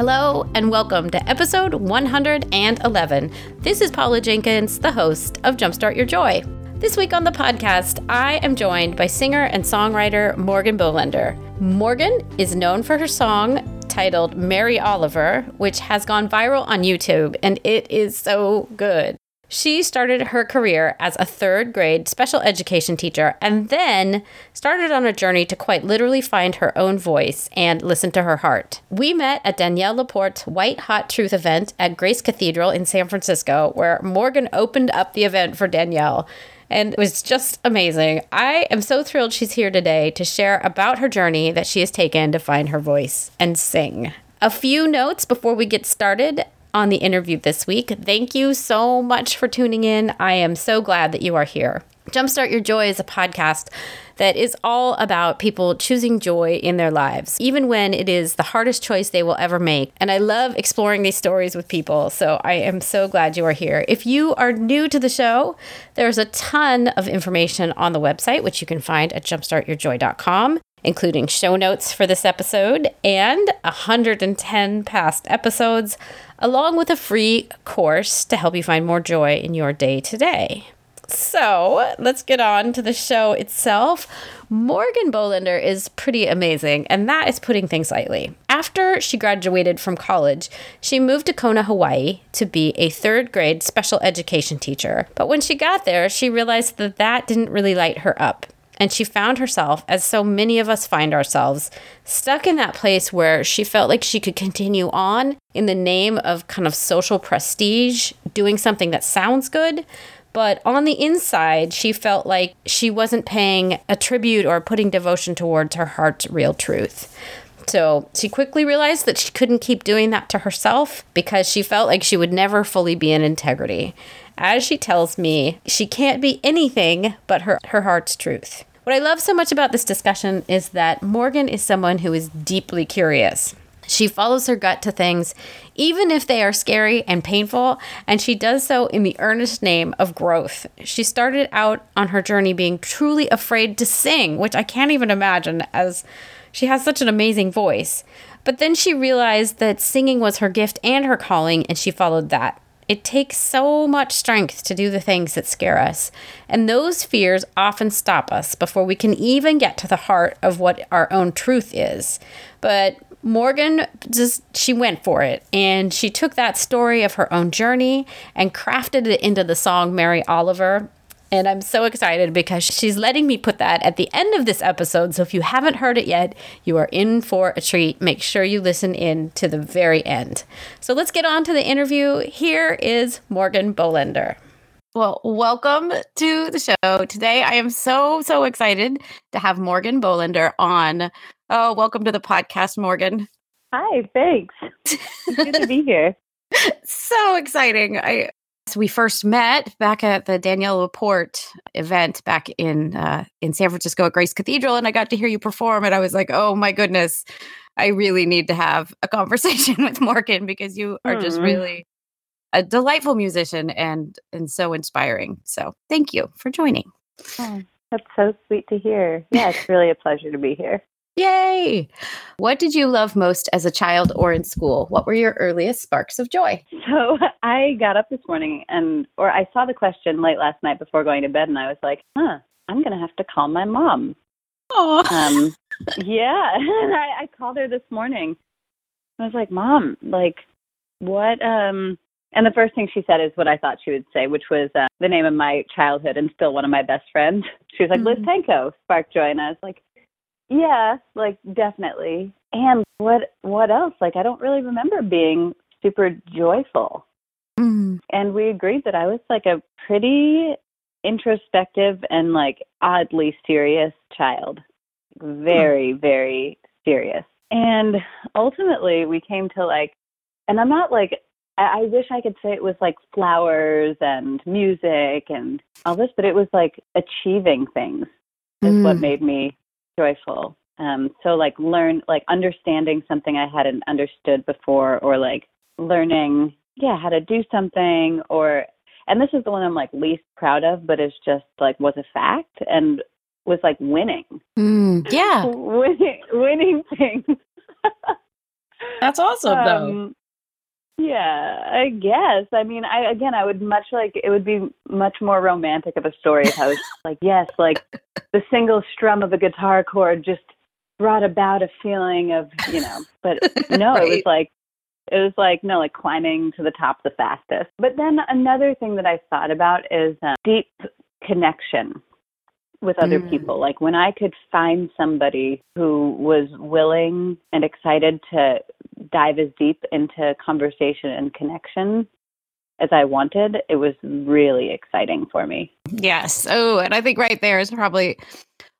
Hello and welcome to episode 111. This is Paula Jenkins, the host of Jumpstart Your Joy. This week on the podcast, I am joined by singer and songwriter Morgan Bolender. Morgan is known for her song titled Mary Oliver, which has gone viral on YouTube, and it is so good. She started her career as a third grade special education teacher and then started on a journey to quite literally find her own voice and listen to her heart. We met at Danielle Laporte's White Hot Truth event at Grace Cathedral in San Francisco, where Morgan opened up the event for Danielle and it was just amazing. I am so thrilled she's here today to share about her journey that she has taken to find her voice and sing. A few notes before we get started on the interview this week. Thank you so much for tuning in. I am so glad that you are here. Jumpstart Your Joy is a podcast that is all about people choosing joy in their lives, even when it is the hardest choice they will ever make. And I love exploring these stories with people, so I am so glad you are here. If you are new to the show, there's a ton of information on the website, which you can find at jumpstartyourjoy.com including show notes for this episode and 110 past episodes, along with a free course to help you find more joy in your day to day. So let's get on to the show itself. Morgan Bolender is pretty amazing, and that is putting things lightly. After she graduated from college, she moved to Kona, Hawaii to be a third grade special education teacher. But when she got there, she realized that that didn't really light her up. And she found herself, as so many of us find ourselves, stuck in that place where she felt like she could continue on in the name of kind of social prestige, doing something that sounds good. But on the inside, she felt like she wasn't paying a tribute or putting devotion towards her heart's real truth. So she quickly realized that she couldn't keep doing that to herself because she felt like she would never fully be in integrity. As she tells me, she can't be anything but her, her heart's truth. What I love so much about this discussion is that Morgan is someone who is deeply curious. She follows her gut to things, even if they are scary and painful, and she does so in the earnest name of growth. She started out on her journey being truly afraid to sing, which I can't even imagine as she has such an amazing voice. But then she realized that singing was her gift and her calling, and she followed that. It takes so much strength to do the things that scare us, and those fears often stop us before we can even get to the heart of what our own truth is. But Morgan just she went for it. And she took that story of her own journey and crafted it into the song Mary Oliver and I'm so excited because she's letting me put that at the end of this episode. So if you haven't heard it yet, you are in for a treat. Make sure you listen in to the very end. So let's get on to the interview. Here is Morgan Bolender. Well, welcome to the show. Today I am so, so excited to have Morgan Bolender on. Oh, welcome to the podcast, Morgan. Hi, thanks. Good to be here. so exciting. I we first met back at the Danielle Laporte event back in uh, in San Francisco at Grace Cathedral, and I got to hear you perform, and I was like, "Oh my goodness, I really need to have a conversation with Morgan because you are mm-hmm. just really a delightful musician and and so inspiring." So, thank you for joining. Oh, that's so sweet to hear. Yeah, it's really a pleasure to be here. Yay! What did you love most as a child or in school? What were your earliest sparks of joy? So I got up this morning and, or I saw the question late last night before going to bed, and I was like, huh, I'm going to have to call my mom. Oh. Um, yeah. I, I called her this morning. I was like, Mom, like, what, um, and the first thing she said is what I thought she would say, which was uh, the name of my childhood and still one of my best friends. She was like, mm-hmm. Liz Tanko, Spark Joy. And I was like, yeah, like definitely. And what what else? Like I don't really remember being super joyful. Mm. And we agreed that I was like a pretty introspective and like oddly serious child. Very, mm. very serious. And ultimately, we came to like, and I'm not like, I, I wish I could say it was like flowers and music and all this, but it was like achieving things is Mm. what made me joyful. Um, so like learn, like understanding something I hadn't understood before, or like learning, yeah, how to do something, or and this is the one I'm like least proud of, but it's just like was a fact and was like winning, Mm, yeah. winning, winning things. That's awesome, though. Um, yeah, I guess. I mean, I again, I would much like it would be much more romantic of a story if I was like, yes, like the single strum of a guitar chord just brought about a feeling of, you know. But no, it was like it was like no, like climbing to the top the fastest. But then another thing that I thought about is uh, deep connection with other Mm. people. Like when I could find somebody who was willing and excited to dive as deep into conversation and connection as I wanted, it was really exciting for me. Yes. Oh, and I think right there is probably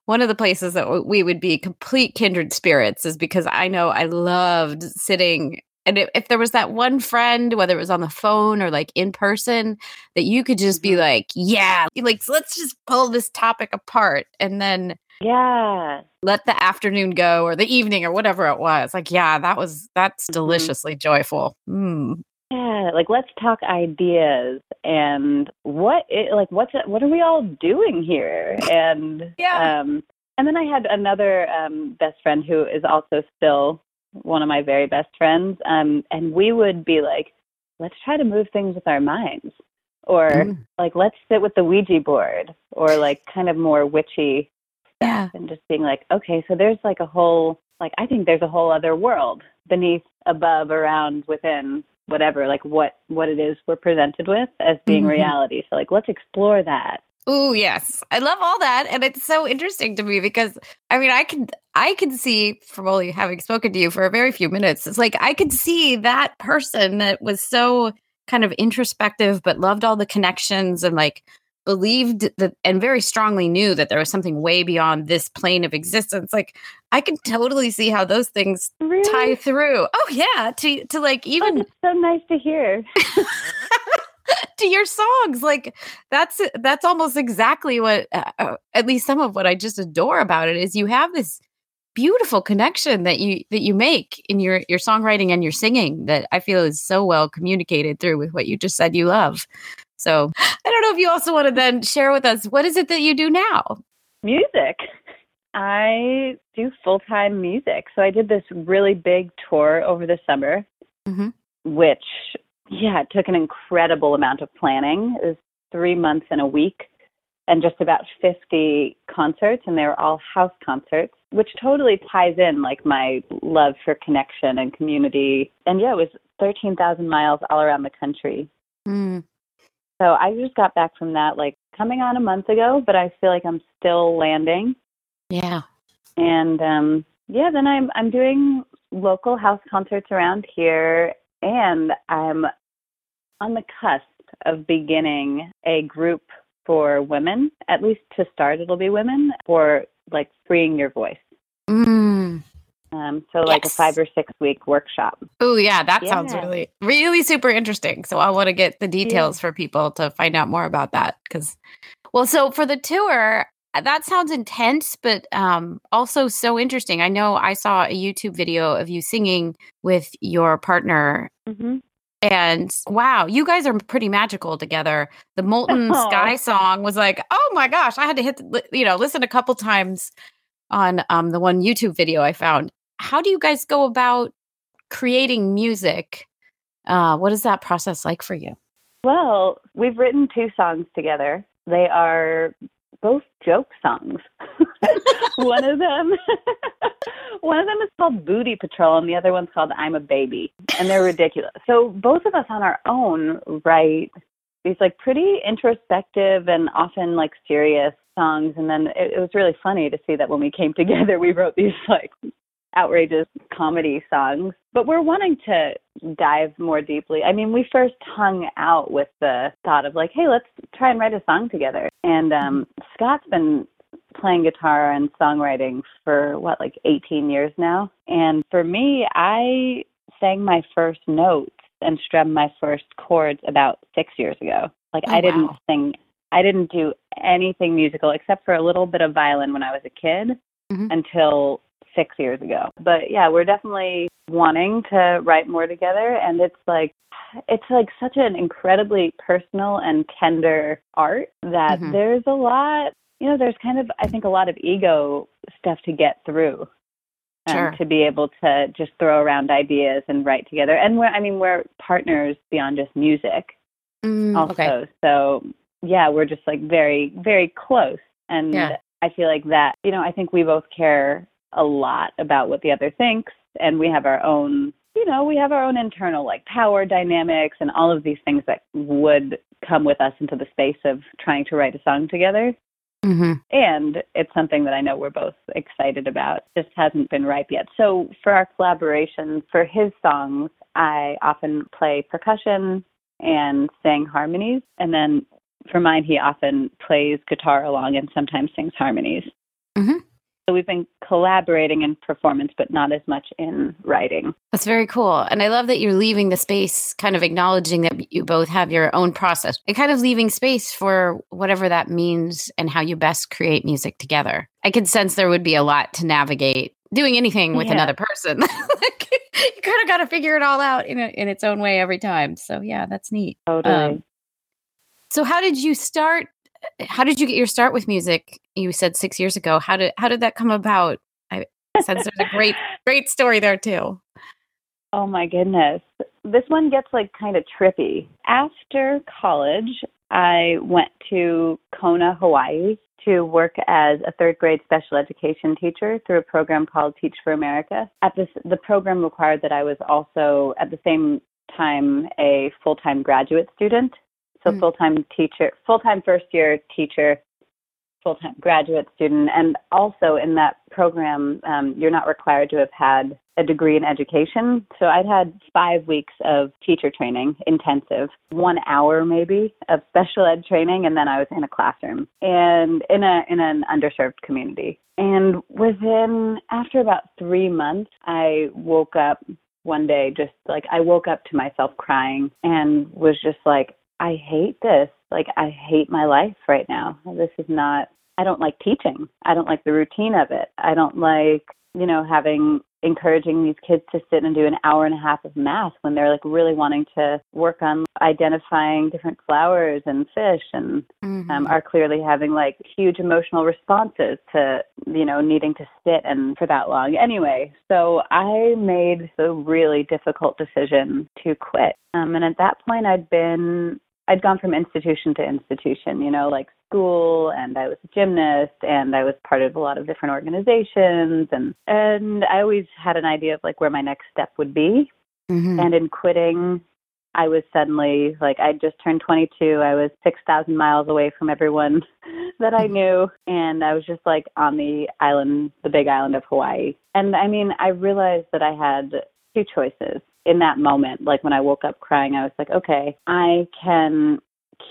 one of the places that we would be complete kindred spirits is because I know I loved sitting. And if, if there was that one friend, whether it was on the phone or like in person, that you could just be Mhm. like, yeah, like, let's just pull this topic apart and then Yeah. let the afternoon go or the evening or whatever it was. Like, yeah, that was, that's Mhm. deliciously joyful. Mm. Yeah, like let's talk ideas and what it, like what's it, what are we all doing here? And Yeah. um and then I had another um best friend who is also still one of my very best friends um and we would be like let's try to move things with our minds or Mm. like let's sit with the Ouija board or like kind of more witchy Yeah. and just being like, okay, so there's like a whole, like, I think there's a whole other world beneath, above, around, within, whatever, like what, what it is we're presented with as being Mhm. reality. So like, let's explore that. Oh yes, I love all that, and it's so interesting to me because I mean, I can I can see from only having spoken to you for a very few minutes. It's like I could see that person that was so kind of introspective, but loved all the connections and like believed that and very strongly knew that there was something way beyond this plane of existence. Like I can totally see how those things Really? tie through. Oh yeah, to to like Oh, even that's so nice to hear. to your songs like that's that's almost exactly what uh, uh, at least some of what i just adore about it is you have this beautiful connection that you that you make in your your songwriting and your singing that i feel is so well communicated through with what you just said you love so i don't know if you also want to then share with us what is it that you do now Music. I do full time music. So I did this really big tour over the summer, Mhm. which, yeah, it took an incredible amount of planning. It was three months and a week and just about 50 concerts, and they were all house concerts, which totally ties in like my love for connection and community. And yeah, it was 13,000 miles all around the country. Mm. So I just got back from that like coming on a month ago, but I feel like I'm still landing. yeah And um yeah, then I'm I'm doing local house concerts around here and I'm on the cusp of beginning a group for women. At least to start it'll be women for like freeing your voice. mm. Um so like Yes. a 5 or 6 week workshop. oh yeah that sounds really really super interesting so i want to get the details for people to find out more about that because well so for the tour uh, that sounds intense but um also so interesting i know i saw a youtube video of you singing with your partner Mhm. And wow you guys are pretty magical together the molten Aw. sky song was like oh my gosh i had to hit the, you know listen a couple times on um the one youtube video i found how do you guys go about creating music uh what is that process like for you Well, we've written two songs together. They are both joke songs. one of them one of them is called Booty Patrol and the other one's called I'm a Baby. And they're ridiculous. So both of us on our own write these like pretty introspective and often like serious songs and then it, it was really funny to see that when we came together we wrote these like outrageous comedy songs. But we're wanting to dive more deeply. I mean, we first hung out with the thought of like, hey, let's try and write a song together. And um, Scott's been playing guitar and songwriting for what, like 18 years now. And for me, I sang my first notes and strummed my first chords about six years ago. Like Oh, I didn't wow. sing, I didn't do anything musical except for a little bit of violin when I was a kid Mhm. until six years ago. But yeah, we're definitely wanting to write more together, and it's like it's like such an incredibly personal and tender art that Mhm. there's a lot you know there's kind of i think a lot of ego stuff to get through um, Sure. to be able to just throw around ideas and write together and we're i mean we're partners beyond just music Mm, also okay. so yeah we're just like very very close and Yeah. i feel like that you know i think we both care a lot about what the other thinks and we have our own you know we have our own internal like power dynamics and all of these things that would come with us into the space of trying to write a song together hmm and it's something that I know we're both excited about. Just hasn't been ripe yet. So for our collaboration, for his songs, I often play percussion and sing harmonies, and then for mine, he often plays guitar along and sometimes sings harmonies. Mhm. So we've been collaborating in performance, but not as much in writing. That's very cool. And I love that you're leaving the space, kind of acknowledging that you both have your own process and kind of leaving space for whatever that means and how you best create music together. I could sense there would be a lot to navigate doing anything with Yeah. another person. like, you kind of got to figure it all out in, a, in its own way every time. So, yeah, that's neat. Totally. Um, So, how did you start? How did you get your start with music? You said six years ago. How did how did that come about? I sense there's a great great story there too. Oh my goodness. This one gets like kind of trippy. After college, I went to Kona, Hawaii to work as a third grade special education teacher through a program called Teach for America. At this the program required that I was also at the same time a full-time graduate student. So Mm. full-time teacher, full-time first year teacher, full-time graduate student, and also in that program, um, you're not required to have had a degree in education. So I'd had five weeks of teacher training, intensive, one hour maybe of special ed training, and then I was in a classroom and in a in an underserved community. And within after about three months, I woke up one day just like I woke up to myself crying and was just like, I hate this. Like I hate my life right now. This is not I don't like teaching. I don't like the routine of it. I don't like, you know, having encouraging these kids to sit and do an hour and a half of math when they're like really wanting to work on identifying different flowers and fish and Mm-hmm. um, are clearly having like huge emotional responses to you know needing to sit and for that long anyway so i made the really difficult decision to quit um, and at that point i'd been i'd gone from institution to institution you know like school and i was a gymnast and i was part of a lot of different organizations and and i always had an idea of like where my next step would be. Mhm. and in quitting i was suddenly like i just turned 22 i was 6000 miles away from everyone that i knew and i was just like on the island the big island of hawaii. And i mean i realized that i had two choices in that moment like when i woke up crying i was like okay i can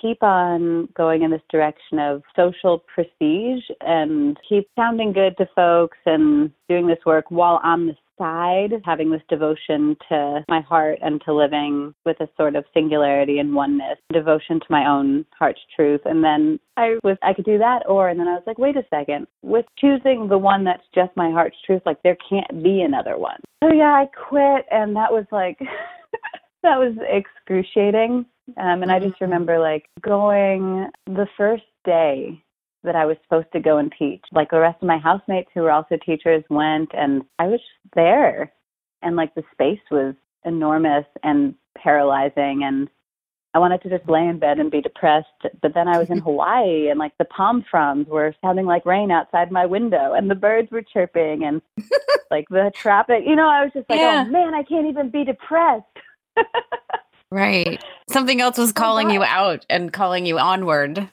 keep on going in this direction of social prestige and keep sounding good to folks and doing this work while on the side having this devotion to my heart and to living with a sort of singularity and oneness devotion to my own heart's truth. And then i was i could do that or and then i was like wait a second with choosing the one that's just my heart's truth like there can't be another one. So yeah i quit and that was like that was excruciating. Um, and I just remember like going the first day that I was supposed to go and teach. Like the rest of my housemates who were also teachers went, and I was there. And like the space was enormous and paralyzing. And I wanted to just lay in bed and be depressed. But then I was in Hawaii, and like the palm fronds were sounding like rain outside my window, and the birds were chirping, and like the traffic. You know, I was just like, oh, Yeah. oh man, I can't even be depressed. Right. Something else was oh, calling God. you out and calling you onward.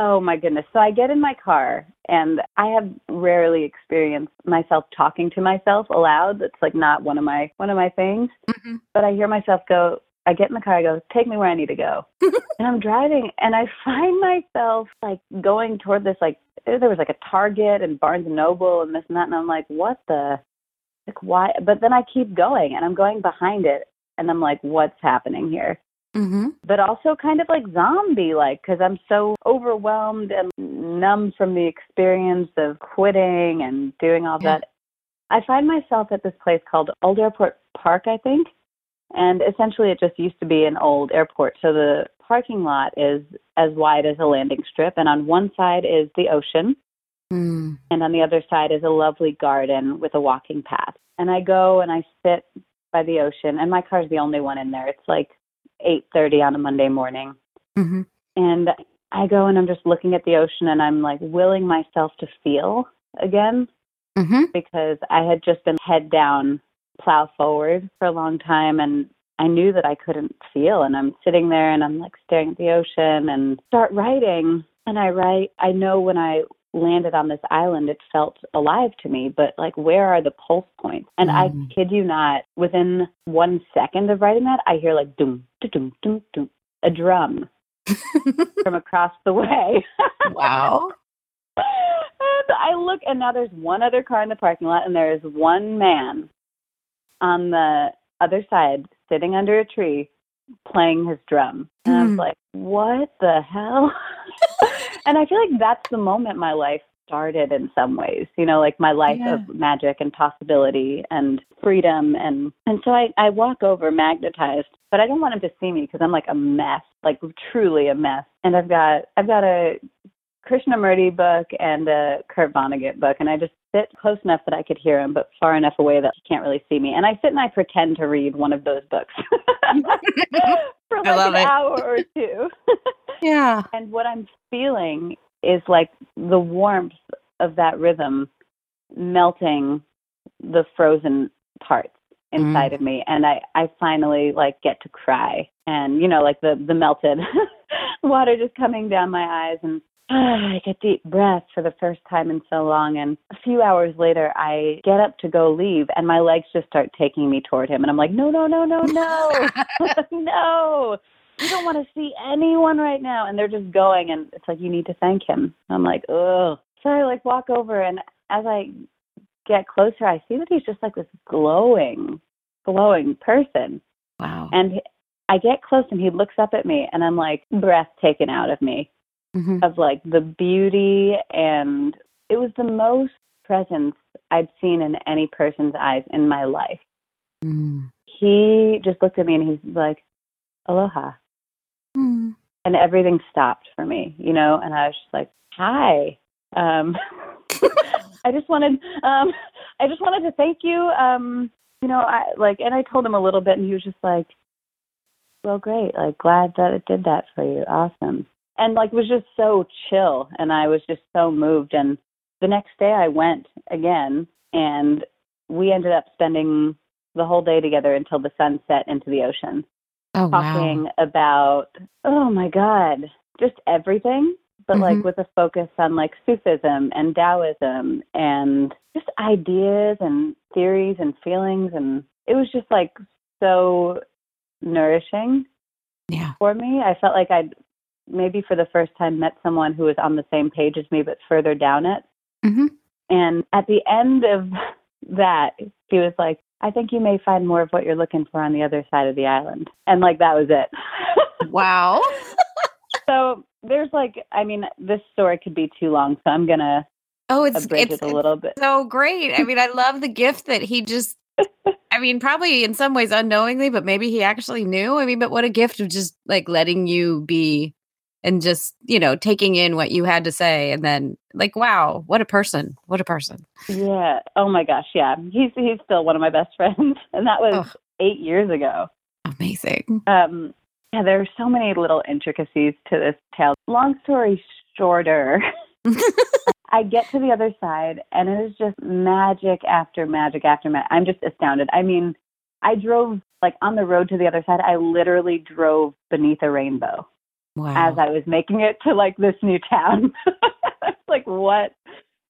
Oh my goodness. So I get in my car and I have rarely experienced myself talking to myself aloud. That's like not one of my one of my things. Mhm. But I hear myself go I get in the car, I go, take me where I need to go. and I'm driving and I find myself like going toward this like there was like a Target and Barnes and Noble and this and that and I'm like, what the like why but then I keep going and I'm going behind it and I'm like, what's happening here? Mm-hmm. But also kind of like zombie like because I'm so overwhelmed and numb from the experience of quitting and doing all Yeah. that. I find myself at this place called Old Airport Park, I think. And essentially, it just used to be an old airport. So the parking lot is as wide as a landing strip. And on one side is the ocean. Mm. And on the other side is a lovely garden with a walking path. And I go and I sit by the ocean. And my car's the only one in there. It's like 8.30 on a Monday morning. Mm-hmm. And I go and I'm just looking at the ocean and I'm like willing myself to feel again Mm-hmm. because I had just been head down, plow forward for a long time and I knew that I couldn't feel and I'm sitting there and I'm like staring at the ocean and start writing and I write I know when I landed on this island it felt alive to me but like where are the pulse points and Mm. I kid you not within 1 second of writing that I hear like doom doom doom doom a drum from across the way wow. and I look, and now there's one other car in the parking lot, and there is one man on the other side sitting under a tree playing his drum. And I was Hmm. like, what the hell? and I feel like that's the moment my life started in some ways, you know, like my life Yeah. of magic and possibility and freedom. And, and so I, I walk over magnetized, but I don't want him to see me because I'm like a mess, like truly a mess. And I've got, I've got a Krishnamurti book and a Kurt Vonnegut book, and I just sit close enough that I could hear him, but far enough away that he can't really see me. And I sit and I pretend to read one of those books for I like love an it. hour or two. Yeah. and what I'm feeling is like the warmth of that rhythm melting the frozen parts inside of mm. me and I I finally like get to cry and you know like the the melted water just coming down my eyes and I get deep breaths for the first time in so long and a few hours later I get up to go leave and my legs just start taking me toward him and I'm like no no no no no. No. You don't want to see anyone right now. And they're just going and it's like you need to thank him. I'm like ugh. So i like walk over and as i get closer i see that he's just like this glowing glowing person. Wow. and i get close and he looks up at me and i'm like breath taken out of me Mm-hmm. of like the beauty and it was the most presence i'd seen in any person's eyes in my life Mm. he just looked at me and he's like aloha Mm. and everything stopped for me, you know, and I was just like, "Hi." Um I just wanted um I just wanted to thank you um you know, I like and I told him a little bit and he was just like, "Well, great. Like glad that it did that for you. Awesome." And like was just so chill and I was just so moved and the next day I went again and we ended up spending the whole day together until the sun set into the ocean Oh wow. talking about oh my god just everything but like Mhm. with a focus on like sufism and taoism and just ideas and theories and feelings and it was just like so nourishing Yeah. for me i felt like i'd maybe for the first time met someone who was on the same page as me but further down it Mm-hmm. and at the end of that, he was like, I think you may find more of what you're looking for on the other side of the island. And like that was it. Wow. so there's like, I mean, this story could be too long, so I'm going to Oh, it's abridge it's it a little bit. so great. I mean, I love the gift that he just. I mean, probably in some ways unknowingly, but maybe he actually knew. I mean, but what a gift of just like letting you be and just, you know, taking in what you had to say and then like, wow, what a person. What a person. Yeah. Oh my gosh. Yeah. He's, he's still one of my best friends. And that was eight years ago. Amazing. Um, yeah, there are so many little intricacies to this tale. Long story shorter, I get to the other side, and it is just magic after magic after magic. I'm just astounded. I mean, I drove like on the road to the other side. I literally drove beneath a rainbow Wow. as I was making it to like this new town. Like, what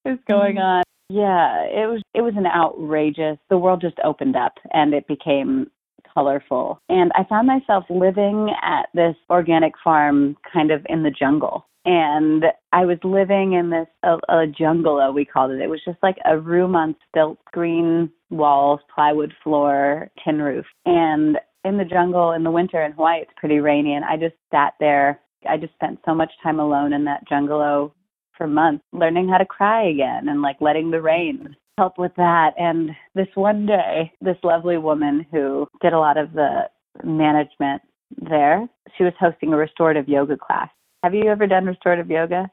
is going Mhm. on? Yeah, it was it was an outrageous. The world just opened up, and it became colorful. And I found myself living at this organic farm kind of in the jungle. And I was living in this a, a jungalow, we called it. It was just like a room on stilts, green walls, plywood floor, tin roof. And in the jungle in the winter in Hawaii, it's pretty rainy. And I just sat there. I just spent so much time alone in that jungalow for months, learning how to cry again and like letting the rain help with that. And this one day, this lovely woman who did a lot of the management there, she was hosting a restorative yoga class. Have you ever done restorative yoga?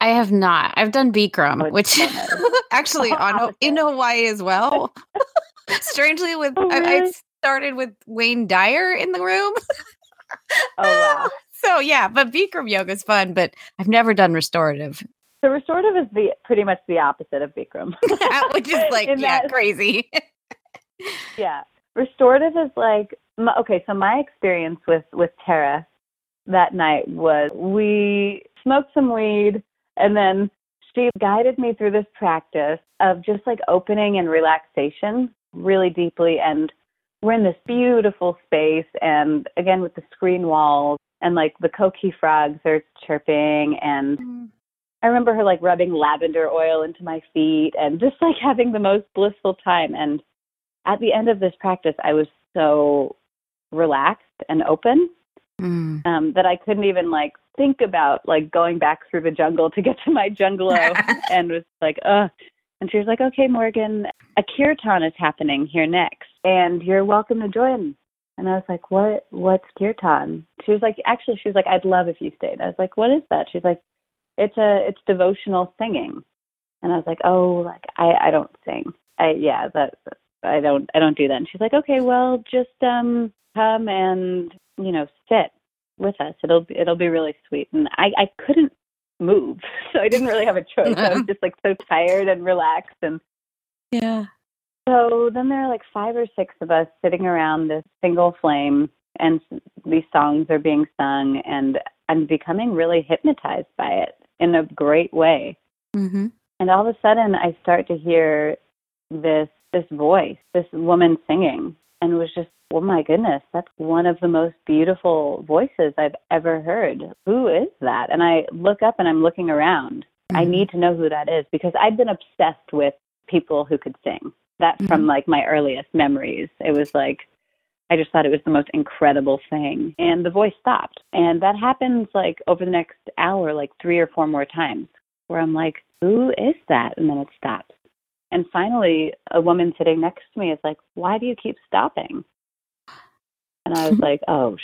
I have not. I've done Bikram, oh, which actually on in Hawaii as well. Strangely, with oh, really? I, I, started with Wayne Dyer in the room. oh wow! So yeah, but Bikram yoga is fun, but I've never done restorative. So restorative is the pretty much the opposite of Bikram, which is like yeah, that, crazy. yeah, restorative is like okay. So my experience with with Tara that night was we smoked some weed and then she guided me through this practice of just like opening and relaxation really deeply and we're in this beautiful space and again with the screen walls and like the coqui frogs are chirping and mm. I remember her like rubbing lavender oil into my feet and just like having the most blissful time. And at the end of this practice, I was so relaxed and open mm. um, that I couldn't even like think about like going back through the jungle to get to my jungalow and was like, uh. And she was like, okay, Morgan, a kirtan is happening here next and you're welcome to join. And I was like, what, what's kirtan? She was like, actually, she was like, I'd love if you stayed. I was like, what is that? She's like, it's a it's devotional singing and i was like oh like i i don't sing i yeah that i don't i don't do that and she's like okay well just um come and you know sit with us it'll it'll be really sweet and i i couldn't move so i didn't really have a choice i was just like so tired and relaxed and yeah so then there are like five or six of us sitting around this single flame and these songs are being sung and i'm becoming really hypnotized by it in a great way. Mm-hmm. And all of a sudden, I start to hear this this voice, this woman singing, and it was just, oh my goodness, that's one of the most beautiful voices I've ever heard. Who is that? And I look up and I'm looking around. Mm-hmm. I need to know who that is because I've been obsessed with people who could sing. That mm-hmm. from like my earliest memories. It was like I just thought it was the most incredible thing. And the voice stopped. And that happens like over the next hour, like three or four more times, where I'm like, who is that? And then it stops. And finally, a woman sitting next to me is like, why do you keep stopping? And I was like, oh,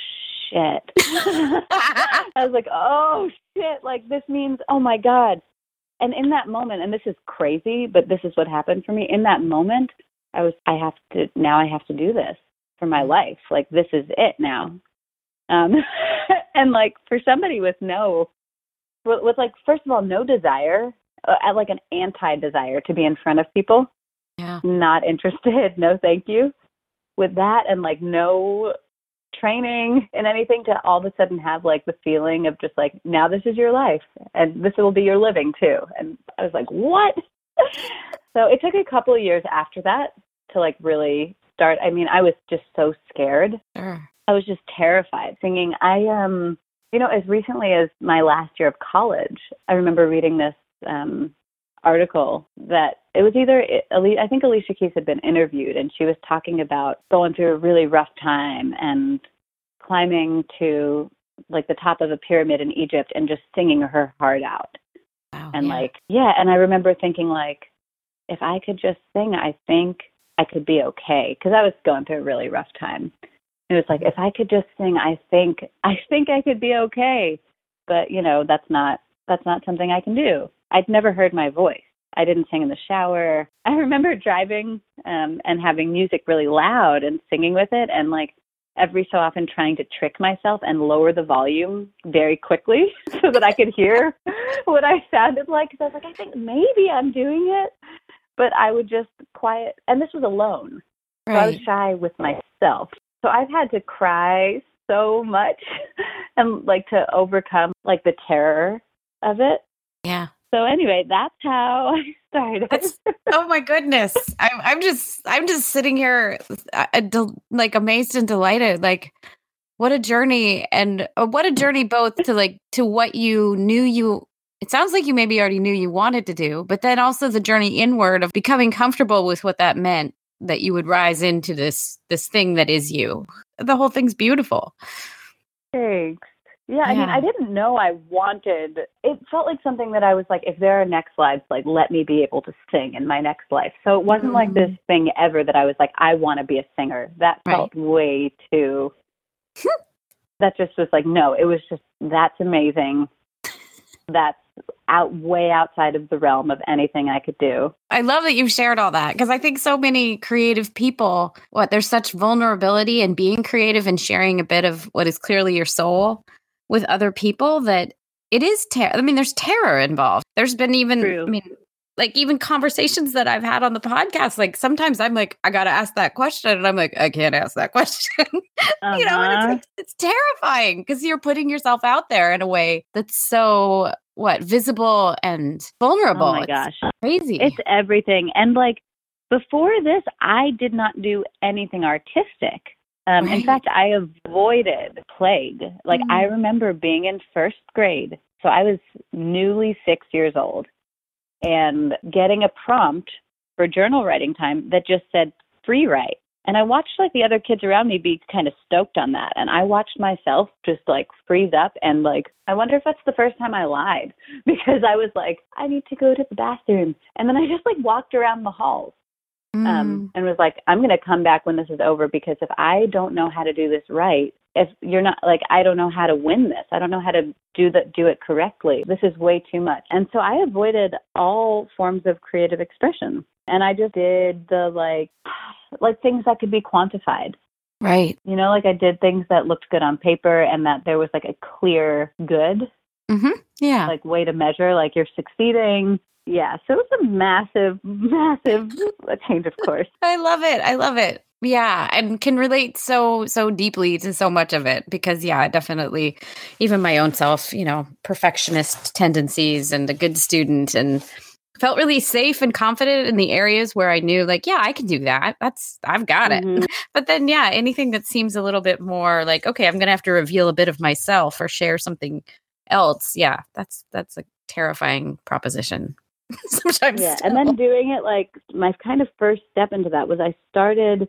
shit. I was like, oh, shit. Like, this means, oh my God. And in that moment, and this is crazy, but this is what happened for me. In that moment, I was, I have to, now I have to do this for my life. Like this is it now. Um, and like for somebody with no, with, with like first of all no desire, uh, like an anti-desire to be in front of people. Yeah. Not interested. No, thank you. With that and like no training and anything to all of a sudden have like the feeling of just like now this is your life and this will be your living too and i was like what so it took a couple of years after that to like really start, I mean, I was just so scared. Sure. I was just terrified singing. I um you know, as recently as my last year of college, I remember reading this um article that it was either I think Alicia Keys had been interviewed and she was talking about going through a really rough time and climbing to like the top of a pyramid in Egypt and just singing her heart out. Wow, and yeah. like yeah, and I remember thinking like if I could just sing, I think I could be okay because I was going through a really rough time. It was like mm-hmm. if I could just sing, I think I think I could be okay. But you know, that's not that's not something I can do. I'd never heard my voice. I didn't sing in the shower. I remember driving um and having music really loud and singing with it and like every so often trying to trick myself and lower the volume very quickly so that I could hear what I sounded like. Because I was like, I think maybe I'm doing it but I would just quiet, and this was alone. Right. So I was shy with myself. So I've had to cry so much and like to overcome like the terror of it. Yeah. So anyway, that's how I started. That's, oh my goodness, I'm I'm just I'm just sitting here, uh, del- like amazed and delighted. Like, what a journey, and uh, what a journey both to like to what you knew you. It sounds like you maybe already knew you wanted to do, but then also the journey inward of becoming comfortable with what that meant. That you would rise into this this thing that is you. The whole thing's beautiful. Thanks. Yeah, I mean, I didn't know I wanted. It felt like something that I was like, if there are next lives, like let me be able to sing in my next life. So it wasn't mm-hmm. like this thing ever that I was like, I want to be a singer. That felt right. way too. that just was like, no, it was just that's amazing. That's out way outside of the realm of anything I could do. I love that you've shared all that because I think so many creative people, what there's such vulnerability in being creative and sharing a bit of what is clearly your soul with other people that it is ter- I mean, there's terror involved. There's been even True. I mean, like even conversations that I've had on the podcast, like sometimes I'm like, I gotta ask that question, and I'm like, I can't ask that question. Uh-huh. you know, and it's, uh-huh. it's, it's terrifying because you're putting yourself out there in a way that's so what visible and vulnerable. Oh my gosh, it's crazy! It's everything, and like before this, I did not do anything artistic. Um, right. In fact, I avoided plague. Like, mm. I remember being in first grade. So I was newly six years old and getting a prompt for journal writing time that just said free write. And I watched like the other kids around me be kind of stoked on that. And I watched myself just like freeze up and like, I wonder if that's the first time I lied because I was like, I need to go to the bathroom. And then I just like walked around the halls mm. um, and was like, I'm going to come back when this is over because if I don't know how to do this right, if you're not like, I don't know how to win this, I don't know how to do that, do it correctly. This is way too much. And so I avoided all forms of creative expression, and I just did the like, like things that could be quantified. Right. You know, like I did things that looked good on paper and that there was like a clear good. Mm-hmm. Yeah. Like way to measure, like you're succeeding yeah, so it was a massive, massive change of course. I love it. I love it. Yeah, and can relate so so deeply to so much of it because yeah, definitely even my own self, you know, perfectionist tendencies and a good student and felt really safe and confident in the areas where I knew like, yeah, I can do that. That's I've got it. Mm-hmm. But then yeah, anything that seems a little bit more like, okay, I'm going to have to reveal a bit of myself or share something else. Yeah, that's that's a terrifying proposition. sometimes. Yeah, still. and then doing it like my kind of first step into that was I started.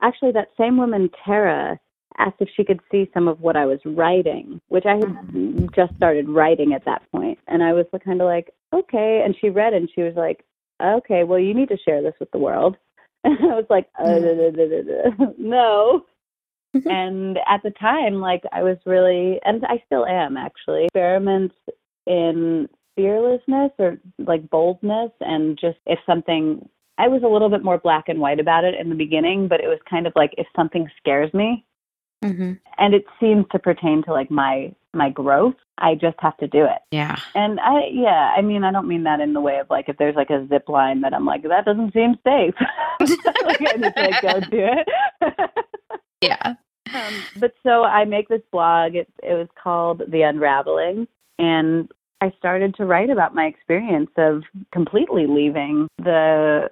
Actually, that same woman Tara asked if she could see some of what I was writing, which I had mm-hmm. just started writing at that point, and I was kind of like, okay. And she read and she was like, okay, well, you need to share this with the world. And I was like, uh, mm-hmm. no. and at the time, like I was really, and I still am actually, experiments in fearlessness or like boldness and just if something I was a little bit more black and white about it in the beginning, but it was kind of like if something scares me mm-hmm. and it seems to pertain to like my my growth, I just have to do it. Yeah. And I yeah, I mean I don't mean that in the way of like if there's like a zip line that I'm like, that doesn't seem safe. like I just like go do it. yeah. Um, but so I make this blog. It it was called The Unraveling. And I started to write about my experience of completely leaving the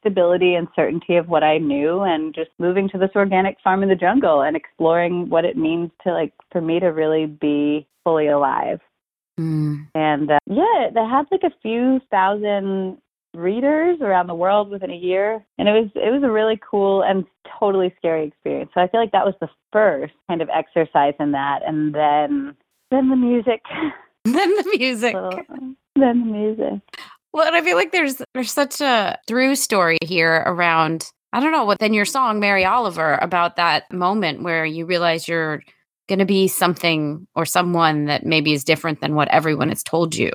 stability and certainty of what I knew and just moving to this organic farm in the jungle and exploring what it means to like for me to really be fully alive. Mm. And uh, yeah, they had like a few thousand readers around the world within a year and it was it was a really cool and totally scary experience. So I feel like that was the first kind of exercise in that and then then the music then the music. then the music. Well, and I feel like there's there's such a through story here around I don't know what then your song Mary Oliver about that moment where you realize you're going to be something or someone that maybe is different than what everyone has told you.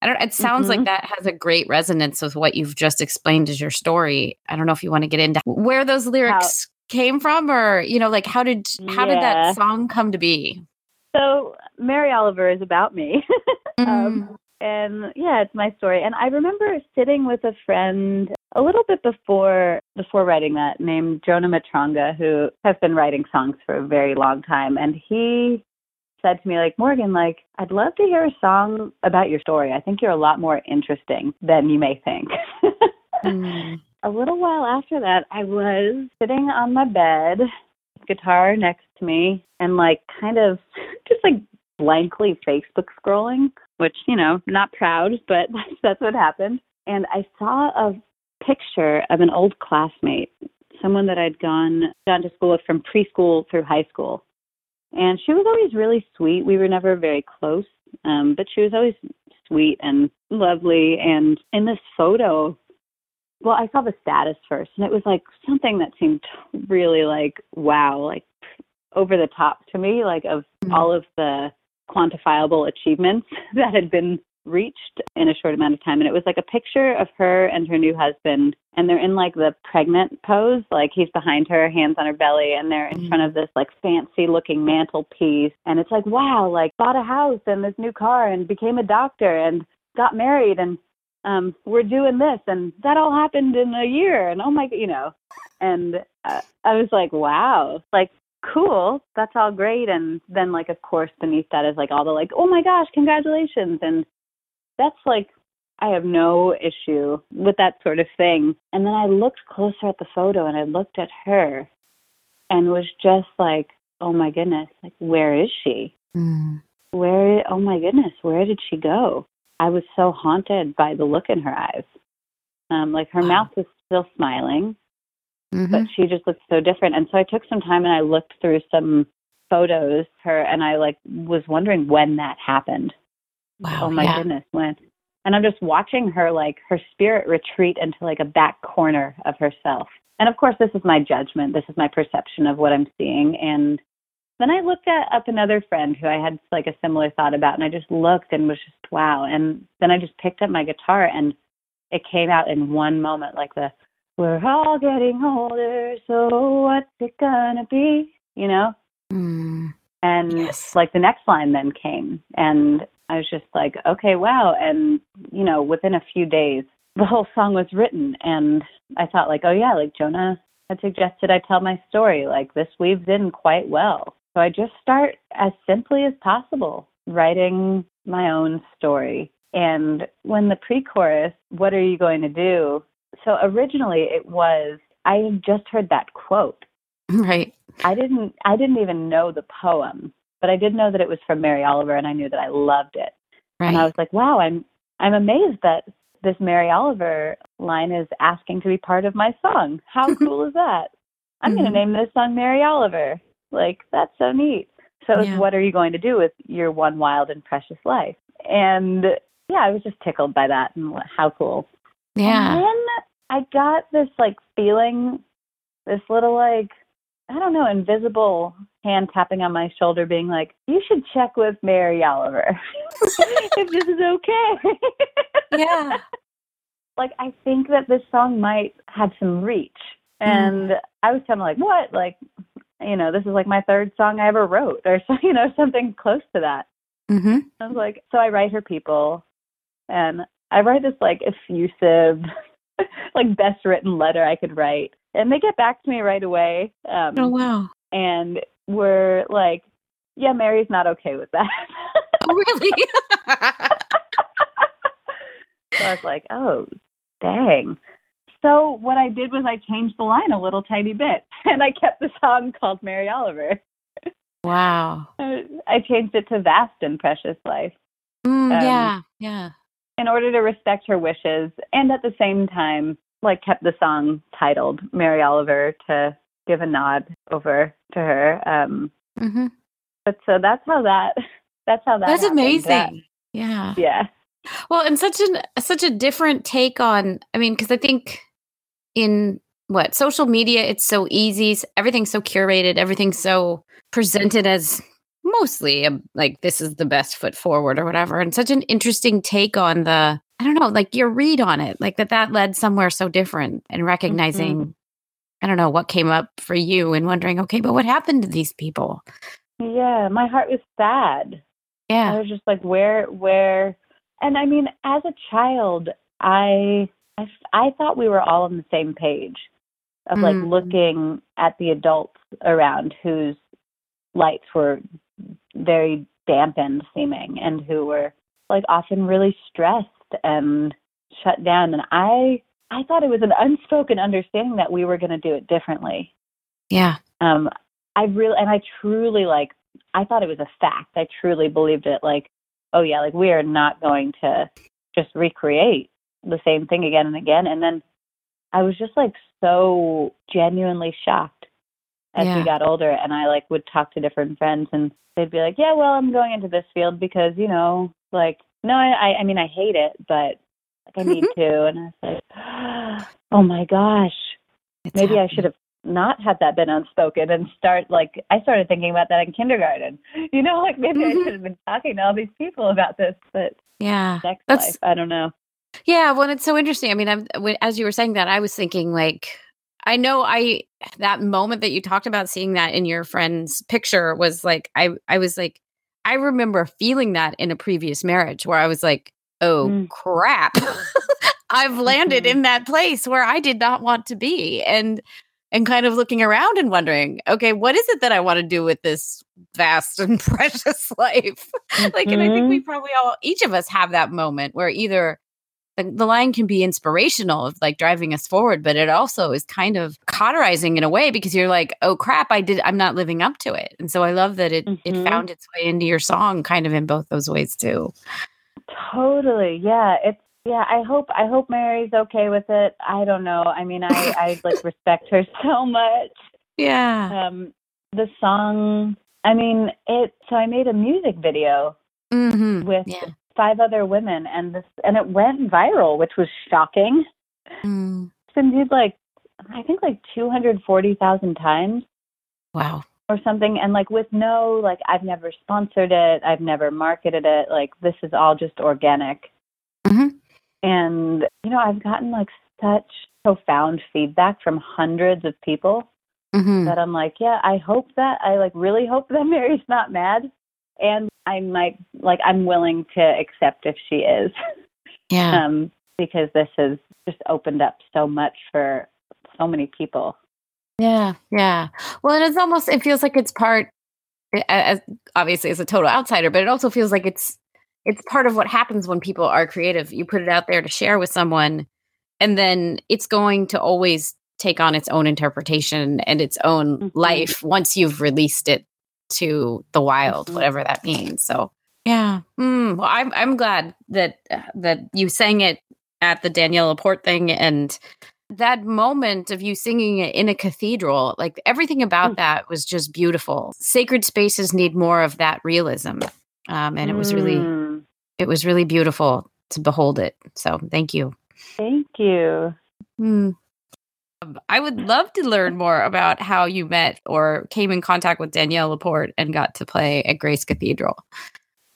I don't it sounds mm-hmm. like that has a great resonance with what you've just explained as your story. I don't know if you want to get into where those lyrics how, came from or you know like how did how yeah. did that song come to be? So Mary Oliver is about me. Um, mm. um, and yeah, it's my story. And I remember sitting with a friend a little bit before before writing that, named Jonah Matranga, who has been writing songs for a very long time. And he said to me like Morgan, like I'd love to hear a song about your story. I think you're a lot more interesting than you may think. mm. A little while after that, I was sitting on my bed, guitar next to me, and like kind of just like blankly Facebook scrolling, which you know, not proud, but that's, what happened. And I saw a picture of an old classmate, someone that I'd gone gone to school with from preschool through high school and she was always really sweet. We were never very close, um, but she was always sweet and lovely. And in this photo, well, I saw the status first, and it was like something that seemed really like wow, like over the top to me, like of mm-hmm. all of the quantifiable achievements that had been reached in a short amount of time. And it was like a picture of her and her new husband, and they're in like the pregnant pose, like he's behind her, hands on her belly, and they're in mm-hmm. front of this like fancy looking mantelpiece. And it's like, wow, like bought a house and this new car and became a doctor and got married and um we're doing this and that all happened in a year and oh my you know and uh, i was like wow like cool that's all great and then like of course beneath that is like all the like oh my gosh congratulations and that's like I have no issue with that sort of thing. And then I looked closer at the photo and I looked at her and was just like, oh my goodness, like, where is she? Mm. Where, oh my goodness, where did she go? I was so haunted by the look in her eyes. Um, like her wow. mouth was still smiling, mm-hmm. but she just looked so different. And so I took some time and I looked through some photos her and I like was wondering when that happened. Wow, oh my yeah. goodness, when? And I'm just watching her like her spirit retreat into like a back corner of herself. And of course, this is my judgment. This is my perception of what I'm seeing. And then I looked at up another friend who I had like a similar thought about, and I just looked and was just wow. And then I just picked up my guitar, and it came out in one moment, like the "We're all getting older, so what's it gonna be?" You know. Mm. And yes. like the next line then came, and I was just like, okay, wow. And, you know, within a few days, the whole song was written. And I thought, like, oh, yeah, like Jonah had suggested I tell my story. Like, this weaves in quite well. So I just start as simply as possible writing my own story. And when the pre chorus, what are you going to do? So originally it was, I had just heard that quote. Right. I didn't I didn't even know the poem but I did know that it was from Mary Oliver, and I knew that I loved it. Right. And I was like, wow, I'm I'm amazed that this Mary Oliver line is asking to be part of my song. How cool is that? I'm mm-hmm. going to name this song Mary Oliver. Like that's so neat. So yeah. what are you going to do with your one wild and precious life? And yeah, I was just tickled by that and how cool. Yeah. And then I got this like feeling, this little like I don't know, invisible hand tapping on my shoulder, being like, "You should check with Mary Oliver if this is okay." yeah. Like I think that this song might have some reach, and mm. I was kind of like, "What?" Like, you know, this is like my third song I ever wrote, or so, you know, something close to that. Mm-hmm. I was like, so I write her people, and I write this like effusive, like best written letter I could write and they get back to me right away. Um, oh wow! And we're like, yeah, Mary's not okay with that. oh really? so I was like, oh, dang. So what I did was I changed the line a little tiny bit, and I kept the song called Mary Oliver. Wow. I changed it to Vast and Precious Life. Mm, um, yeah, yeah. In order to respect her wishes, and at the same time like kept the song titled Mary Oliver to give a nod over to her. Um, mm-hmm. But so that's how that that's how that. That's happened. amazing. That, yeah. Yeah. Well, and such an such a different take on. I mean, because I think in what social media, it's so easy. Everything's so curated. Everything's so presented as mostly a, like this is the best foot forward or whatever. And such an interesting take on the I don't know, like your read on it, like that that led somewhere so different and recognizing, mm-hmm. I don't know, what came up for you and wondering, okay, but what happened to these people? Yeah, my heart was sad. Yeah. I was just like, where, where, and I mean, as a child, I, I, I thought we were all on the same page of mm-hmm. like mm. looking at the adults around whose lights were very dampened seeming and who were like often really stressed and shut down. And I I thought it was an unspoken understanding that we were going to do it differently. Yeah. Um, I really and I truly like I thought it was a fact. I truly believed it. Like, oh yeah, like we are not going to just recreate the same thing again and again. And then I was just like so genuinely shocked as Yeah. we got older and I like would talk to different friends and they'd be like, Yeah, well I'm going into this field because, you know, like no, I I, I mean I hate it, but like I need to and I was like Oh my gosh. It's Maybe I should have not had that been unspoken and start like I started thinking about that in kindergarten. You know, like maybe I Mhm. should have been talking to all these people about this, but Yeah. sex That's- life, I don't know. Yeah, well, it's so interesting. I mean, I'm, when, as you were saying that, I was thinking like, I know I that moment that you talked about seeing that in your friend's picture was like, I I was like, I remember feeling that in a previous marriage where I was like, oh Mm. crap, I've landed Mhm. in that place where I did not want to be, and and kind of looking around and wondering, okay, what is it that I want to do with this vast and precious life? like and i think we probably all each of us have that moment where either the, the line can be inspirational of like driving us forward but it also is kind of cauterizing in a way because you're like oh crap i did i'm not living up to it and so i love that it it Mhm. found its way into your song kind of in both those ways too Totally. Yeah. It's yeah, I hope I hope Mary's okay with it. I don't know. I mean I I like respect her so much. yeah Um the song I mean it so I made a music video mm-hmm. with yeah five other women and this and it went viral, which was shocking. Mm. It's been viewed like I think like two hundred forty thousand times wow or something and like with no like I've never sponsored it, I've never marketed it, like this is all just organic. Mhm. And you know, I've gotten like such profound feedback from hundreds of people mm-hmm. that I'm like, yeah, I hope that I like really hope that Mary's not mad and I might like I'm willing to accept if she is. yeah um because this has just opened up so much for so many people. Yeah, yeah. Well, and it's almost it feels like it's part as obviously as a total outsider, but it also feels like it's it's part of what happens when people are creative. You put it out there to share with someone and then it's going to always take on its own interpretation and its own Mhm. life once you've released it to the wild, Mhm. whatever that means. So, yeah. Mm, well, I'm I'm glad that uh, that you sang it at the Danielle LaPorte thing and that moment of you singing it in a cathedral, like everything about Mm. that was just beautiful. Sacred spaces need more of that realism. Um, and it was really Mm, it was really beautiful to behold it. So thank you. thank you. Hmm. I would love to learn more about how you met or came in contact with Danielle LaPorte and got to play at Grace Cathedral.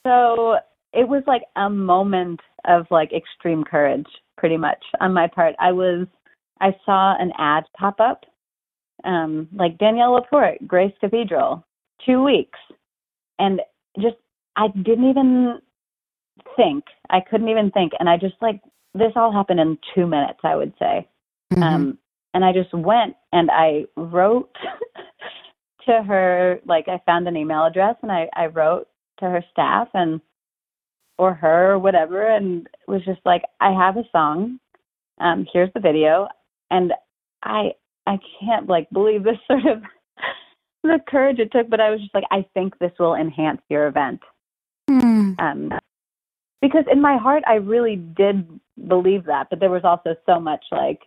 So it was like a moment of like extreme courage, pretty much on my part. I was, I saw an ad pop up, um, like Danielle LaPorte, Grace Cathedral, two weeks, and just I didn't even think. I couldn't even think, and I just like this all happened in two minutes. I would say. Mm-hmm. Um, and I just went and I wrote to her, like I found an email address and I, I wrote to her staff and or her or whatever and was just like, I have a song. Um, here's the video and I I can't like believe this sort of the courage it took, but I was just like, I think this will enhance your event. Hmm. Um because in my heart I really did believe that, but there was also so much like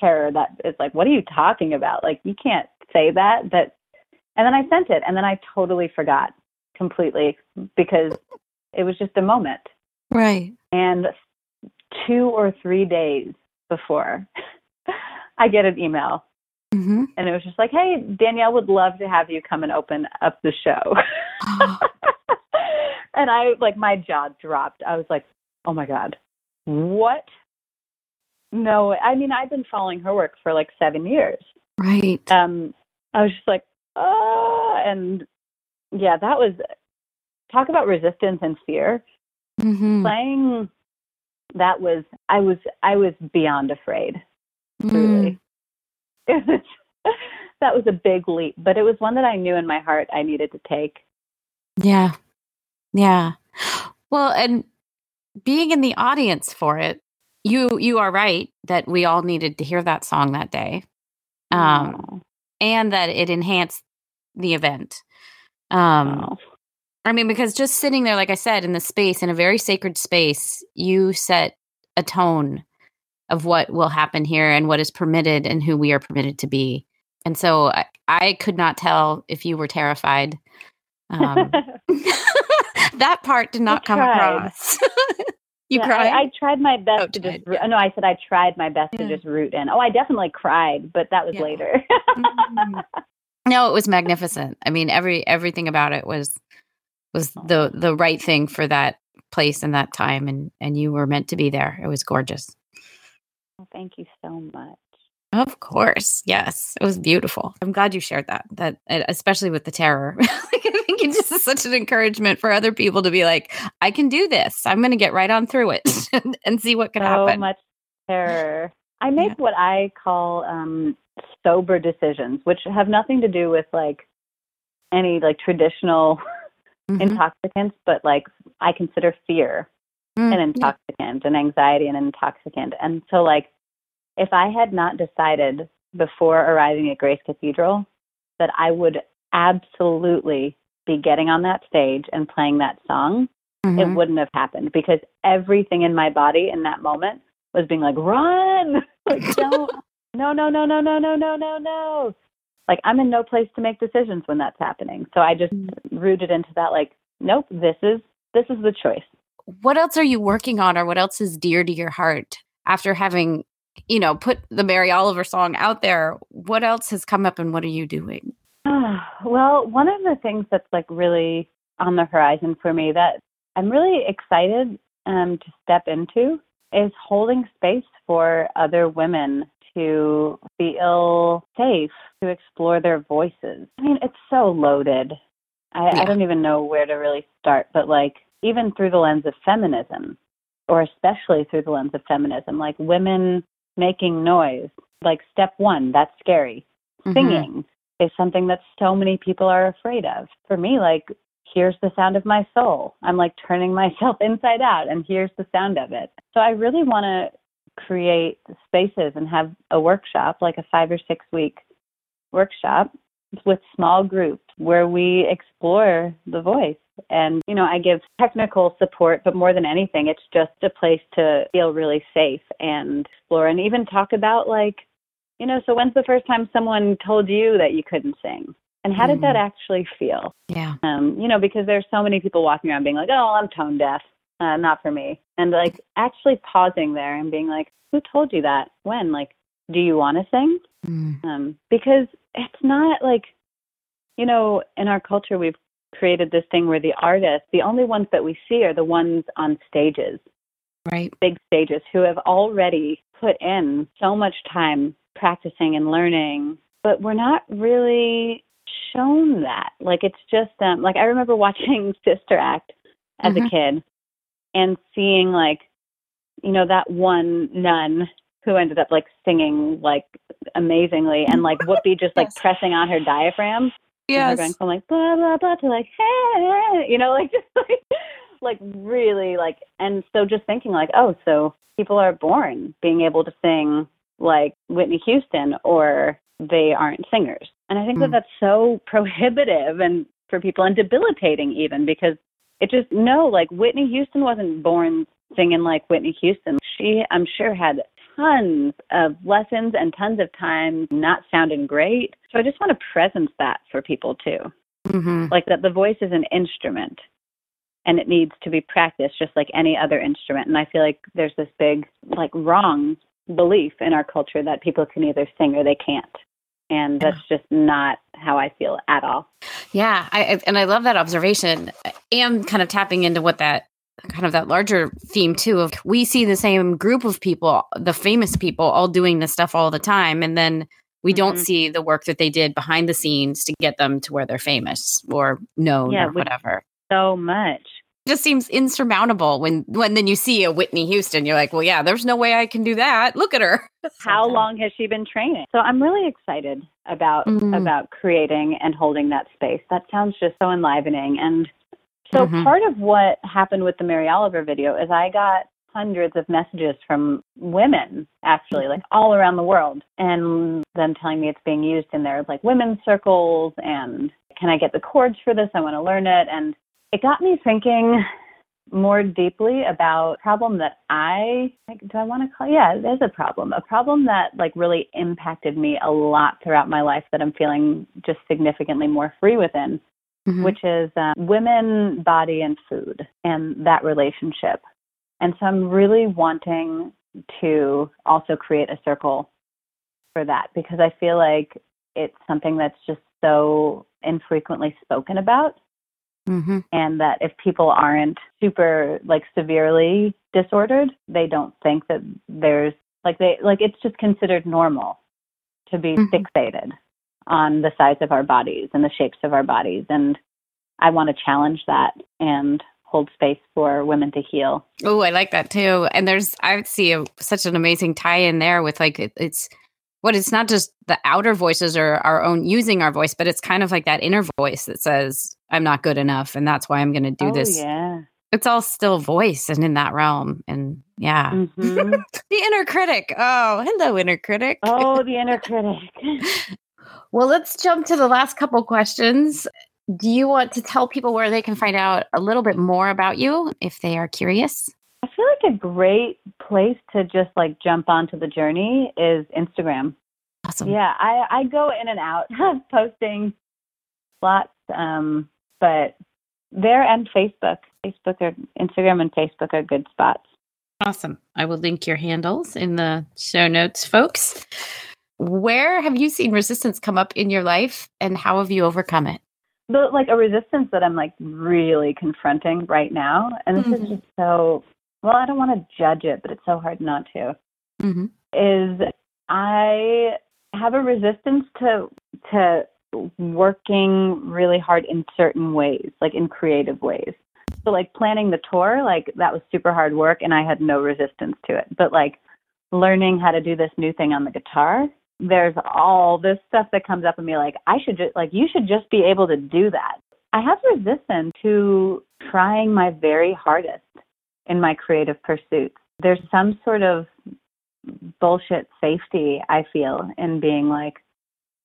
terror that it's like, what are you talking about? Like you can't say that. That, and then I sent it and then I totally forgot completely because it was just a moment. Right. And two or three days before I get an email Mm-hmm. and it was just like, Hey, Danielle would love to have you come and open up the show. and I like my jaw dropped. I was like, "Oh my god, what?" No, I mean I've been following her work for like seven years. right. Um, I was just like, "Oh," and yeah, that was talk about resistance and fear. Mm-hmm. Playing that was I was I was beyond afraid. Mm. Truly, that was a big leap, but it was one that I knew in my heart I needed to take. Yeah. Yeah. Well, and being in the audience for it, you you are right that we all needed to hear that song that day. Um Oh. and that it enhanced the event. Um Oh. I mean because just sitting there like I said in the space in a very sacred space, you set a tone of what will happen here and what is permitted and who we are permitted to be. And so I, I could not tell if you were terrified. Um, that part did not come across. you Yeah, cried? I, I tried my best Oh, to just. ro- No, I said I tried my best Yeah. to just root in. Oh, I definitely cried, but that was Yeah. later. Mm. no, it was magnificent. I mean, every everything about it was was the the right thing for that place and that time, and and you were meant to be there. It was gorgeous. Well, Thank you so much. Of course, yes, it was beautiful. I'm glad you shared that. That especially with the terror, like, I think it just is such an encouragement for other people to be like, I can do this. I'm going to get right on through it and, and see what can so happen. much terror. I make what I call um, sober decisions, which have nothing to do with like any like traditional Mhm. intoxicants, but like I consider fear Mm, an intoxicant and anxiety an intoxicant. And so like if I had not decided before arriving at Grace Cathedral that I would absolutely be getting on that stage and playing that song, it Mhm. wouldn't have happened because everything in my body in that moment was being like, run, like don't, no, no, no, no, no, no, no, no, no. Like I'm in no place to make decisions when that's happening. So I just rooted into that, like, nope, this is this is the choice. what else are you working on or what else is dear to your heart after having you know put the mary oliver song out there what else has come up and what are you doing well, one of the things that's like really on the horizon for me that I'm really excited um, to step into is holding space for other women to feel safe to explore their voices. I mean, it's so loaded. I, Yeah. I don't even know where to really start, but like even through the lens of feminism, or especially through the lens of feminism, like women making noise, like step one, that's scary Mhm. singing is something that so many people are afraid of. For me, like, here's the sound of my soul. I'm like turning myself inside out, and here's the sound of it. So I really want to create spaces and have a workshop, like a five or six week workshop with small groups where we explore the voice. And, you know, I give technical support, but more than anything, it's just a place to feel really safe and explore and even talk about, like, you know, so when's the first time someone told you that you couldn't sing? And how did Mm. that actually feel? yeah Um, you know, because there's so many people walking around being like, oh, I'm tone deaf. Uh, not for me. And like actually pausing there and being like, who told you that? When? Like, do you want to sing? Mm. Um, because it's not like, you know, in our culture, we've created this thing where the artists, the only ones that we see are the ones on stages right big stages who have already put in so much time practicing and learning, but we're not really shown that. Like it's just um like I remember watching Sister Act as Mhm. a kid and seeing like you know that one nun who ended up like singing like amazingly and like Whoopi just like Yes. pressing on her diaphragm yes going from like blah blah blah to like hey, you know, like just like like really like and so just thinking like, oh, so people are born being able to sing like Whitney Houston or they aren't singers. And I think Mm. that that's so prohibitive and for people and debilitating even because it just no, like Whitney Houston wasn't born singing like Whitney Houston. She I'm sure had tons of lessons and tons of time not sounding great. So I just want to presence that for people too. hmm Like that the voice is an instrument and it needs to be practiced just like any other instrument. And I feel like there's this big like wrong belief in our culture that people can either sing or they can't. And that's just not how I feel at all. yeah I, I- and i love that observation and kind of tapping into what that kind of that larger theme too of we see the same group of people the famous people all doing this stuff all the time and then we don't Mhm. see the work that they did behind the scenes to get them to where they're famous or known Yeah, or whatever So much. It just seems insurmountable when when then you see a Whitney Houston you're like well yeah there's no way I can do that look at her How long has she been training? So I'm really excited about Mm. about creating and holding that space. That sounds just so enlivening and So Mhm. part of what happened with the Mary Oliver video is I got hundreds of messages from women actually like all around the world and them telling me it's being used in their like women's circles and can I get the chords for this? I want to learn it and it got me thinking more deeply about a problem that I like, do I want to call yeah, there's a problem. A problem that like really impacted me a lot throughout my life that I'm feeling just significantly more free within Mhm. which is um, women, body, and food, and that relationship. And so I'm really wanting to also create a circle for that because I feel like it's something that's just so infrequently spoken about. Mhm. And that if people aren't super like severely disordered, they don't think that there's like they like it's just considered normal to be Mhm. fixated on the size of our bodies and the shapes of our bodies. And I want to challenge that and hold space for women to heal. Oh, I like that too. And there's, I see a, such an amazing tie in there with like, it, it's what it's not just the outer voices or our own using our voice, but it's kind of like that inner voice that says, I'm not good enough. And that's why I'm going to do oh, this. Yeah. It's all still voice and in that realm. And yeah, hmm the inner critic. Oh, hello, inner critic. oh, the inner critic. Well, let's jump to the last couple questions. Do you want to tell people where they can find out a little bit more about you if they are curious? I feel like a great place to just like jump onto the journey is Instagram. Awesome. Yeah, I, I go in and out of posting lots, um, but there and Facebook. Facebook or Instagram and Facebook are good spots. Awesome. I will link your handles in the show notes, folks. Where have you seen resistance come up in your life and how have you overcome it? But like a resistance that I'm like really confronting right now, and this Mhm. is just so well. I don't want to judge it, but it's so hard not to. Mm-hmm. Is I have a resistance to to working really hard in certain ways, like in creative ways. So like planning the tour, like that was super hard work and I had no resistance to it. But like learning how to do this new thing on the guitar, there's all this stuff that comes up in me like I should just like you should just be able to do that. I have resistance to trying my very hardest in my creative pursuits. There's some sort of bullshit safety I feel in being like,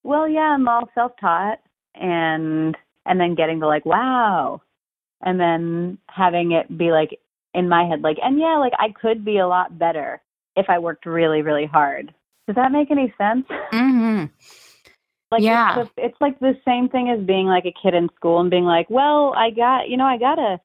well, yeah, I'm all self-taught and and then getting the like, wow. And then having it be like in my head like, and yeah, like I could be a lot better if I worked really really hard. Does that make any sense? Mm-hmm. Like Yeah. it's, the, it's like the same thing as being like a kid in school and being like, well, I got, you know, I got a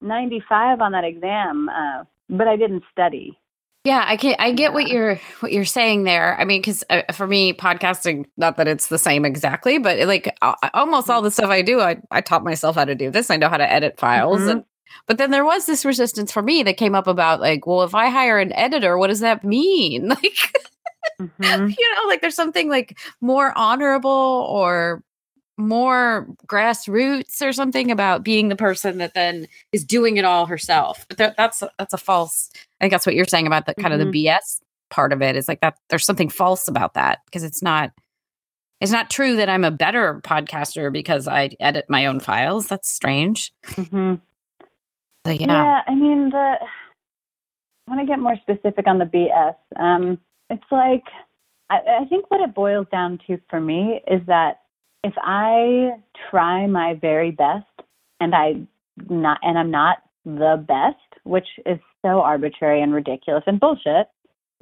95 on that exam, uh, but I didn't study. Yeah, I can I get what you're what you're saying there. I mean, because uh, for me, podcasting, not that it's the same exactly, but like uh, almost all the stuff I do, I I taught myself how to do this. I know how to edit files, Mhm. and but then there was this resistance for me that came up about like, well, if I hire an editor, what does that mean? Like, Mhm. you know, like there's something like more honorable or more grassroots or something about being the person that then is doing it all herself. But that, that's that's a false. I think that's what you're saying about the kind of the BS part of it is like that. There's something false about that because it's not. It's not true that I'm a better podcaster because I edit my own files. That's strange. Mhm. So yeah. Yeah, I mean the. I want to get more specific on the BS. Um, it's like I, I think what it boils down to for me is that if I try my very best and I not and I'm not the best, which is so arbitrary and ridiculous and bullshit,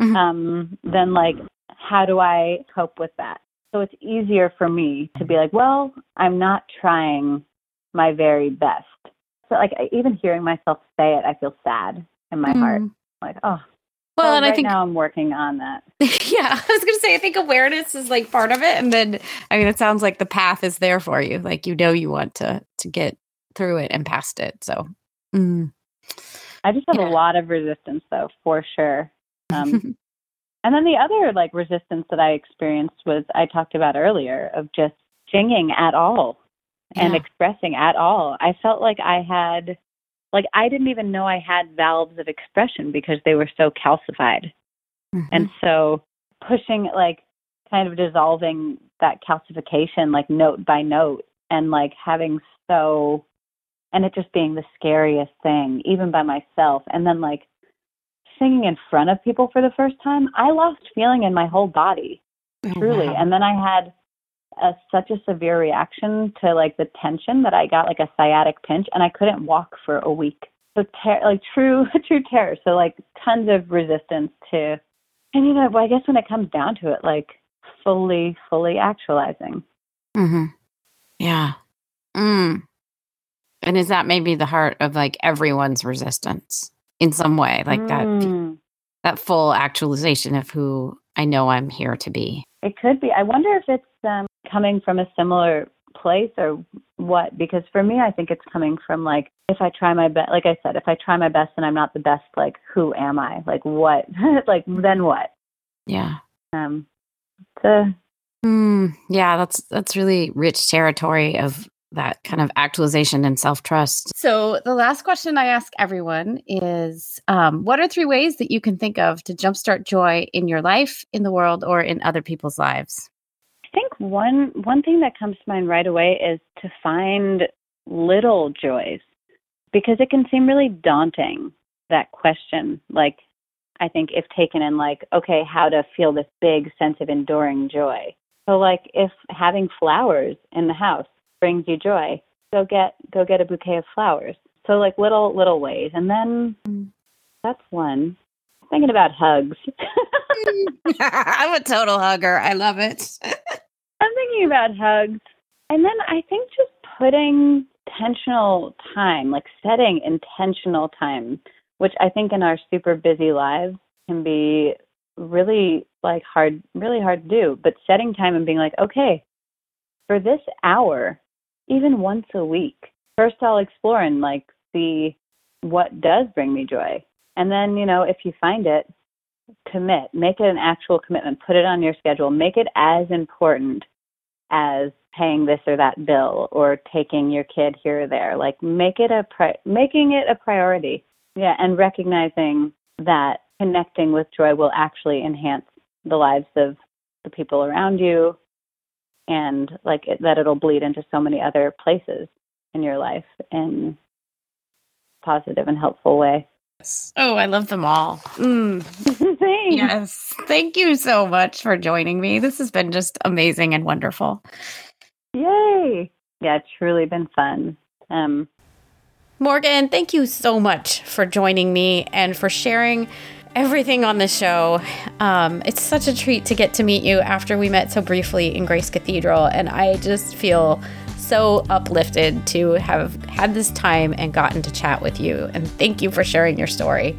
Mhm. um, then like how do I cope with that? So it's easier for me to be like, well, I'm not trying my very best. So like even hearing myself say it, I feel sad in my heart. Mm. Like, oh, Well, so and I think now I'm working on that. yeah, I was going to say, I think awareness is like part of it. And then, I mean, it sounds like the path is there for you. Like, you know, you want to, to get through it and past it. So, mm. I just have Yeah. a lot of resistance though, for sure. Um, and then the other like resistance that I experienced was I talked about earlier of just singing at all and expressing at all. I felt like I had like I didn't even know I had valves of expression because they were so calcified. Mhm. And so pushing like kind of dissolving that calcification like note by note and like having so and it just being the scariest thing, even by myself. And then like singing in front of people for the first time, I lost feeling in my whole body, oh, truly. Wow. And then I had a, such a severe reaction to like the tension that I got like a sciatic pinch, and I couldn't walk for a week. So ter- like true, true terror. So like tons of resistance to, and you know, I guess when it comes down to it, like fully, fully actualizing. Mm-hmm. Yeah. Mm. And is that maybe the heart of like everyone's resistance in some way, like mm. that that full actualization of who I know I'm here to be? It could be. I wonder if it's um, coming from a similar place or what because for me I think it's coming from like if I try my best like I said if I try my best and I'm not the best like who am I? Like what? Like then what? Yeah. Um the mm, yeah that's that's really rich territory of that kind of actualization and self trust. So, the last question I ask everyone is um, What are three ways that you can think of to jumpstart joy in your life, in the world, or in other people's lives? I think one one thing that comes to mind right away is to find little joys because it can seem really daunting that question like I think if taken in like okay how to feel this big sense of enduring joy. So like if having flowers in the house brings you joy, go get go get a bouquet of flowers. So like little little ways, and then that's one. Thinking about hugs. I'm a total hugger. I love it. I'm thinking about hugs, and then I think just putting intentional time, like setting intentional time, which I think in our super busy lives can be really like hard, really hard to do. But setting time and being like, okay, for this hour, even once a week. First, I'll explore and like see what does bring me joy. And then, you know, if you find it, commit, make it an actual commitment, put it on your schedule, make it as important as paying this or that bill or taking your kid here or there. Like make it a pri- making it a priority. Yeah, and recognizing that connecting with joy will actually enhance the lives of the people around you and like it, that it'll bleed into so many other places in your life in positive and helpful way. Oh, I love them all. Mm. yes. Thank you so much for joining me. This has been just amazing and wonderful. Yay. Yeah, it's truly been fun. Um, Morgan, thank you so much for joining me and for sharing everything on the show. Um, it's such a treat to get to meet you after we met so briefly in Grace Cathedral, and I just feel so uplifted to have had this time and gotten to chat with you. And thank you for sharing your story.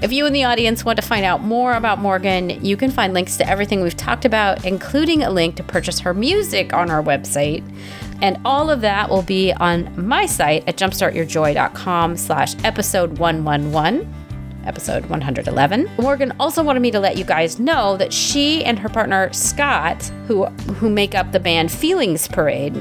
If you in the audience want to find out more about Morgan, you can find links to everything we've talked about, including a link to purchase her music on our website. And all of that will be on my site at jumpstartyourjoy.com slash episode 111 episode 111. Morgan also wanted me to let you guys know that she and her partner Scott, who who make up the band Feelings Parade,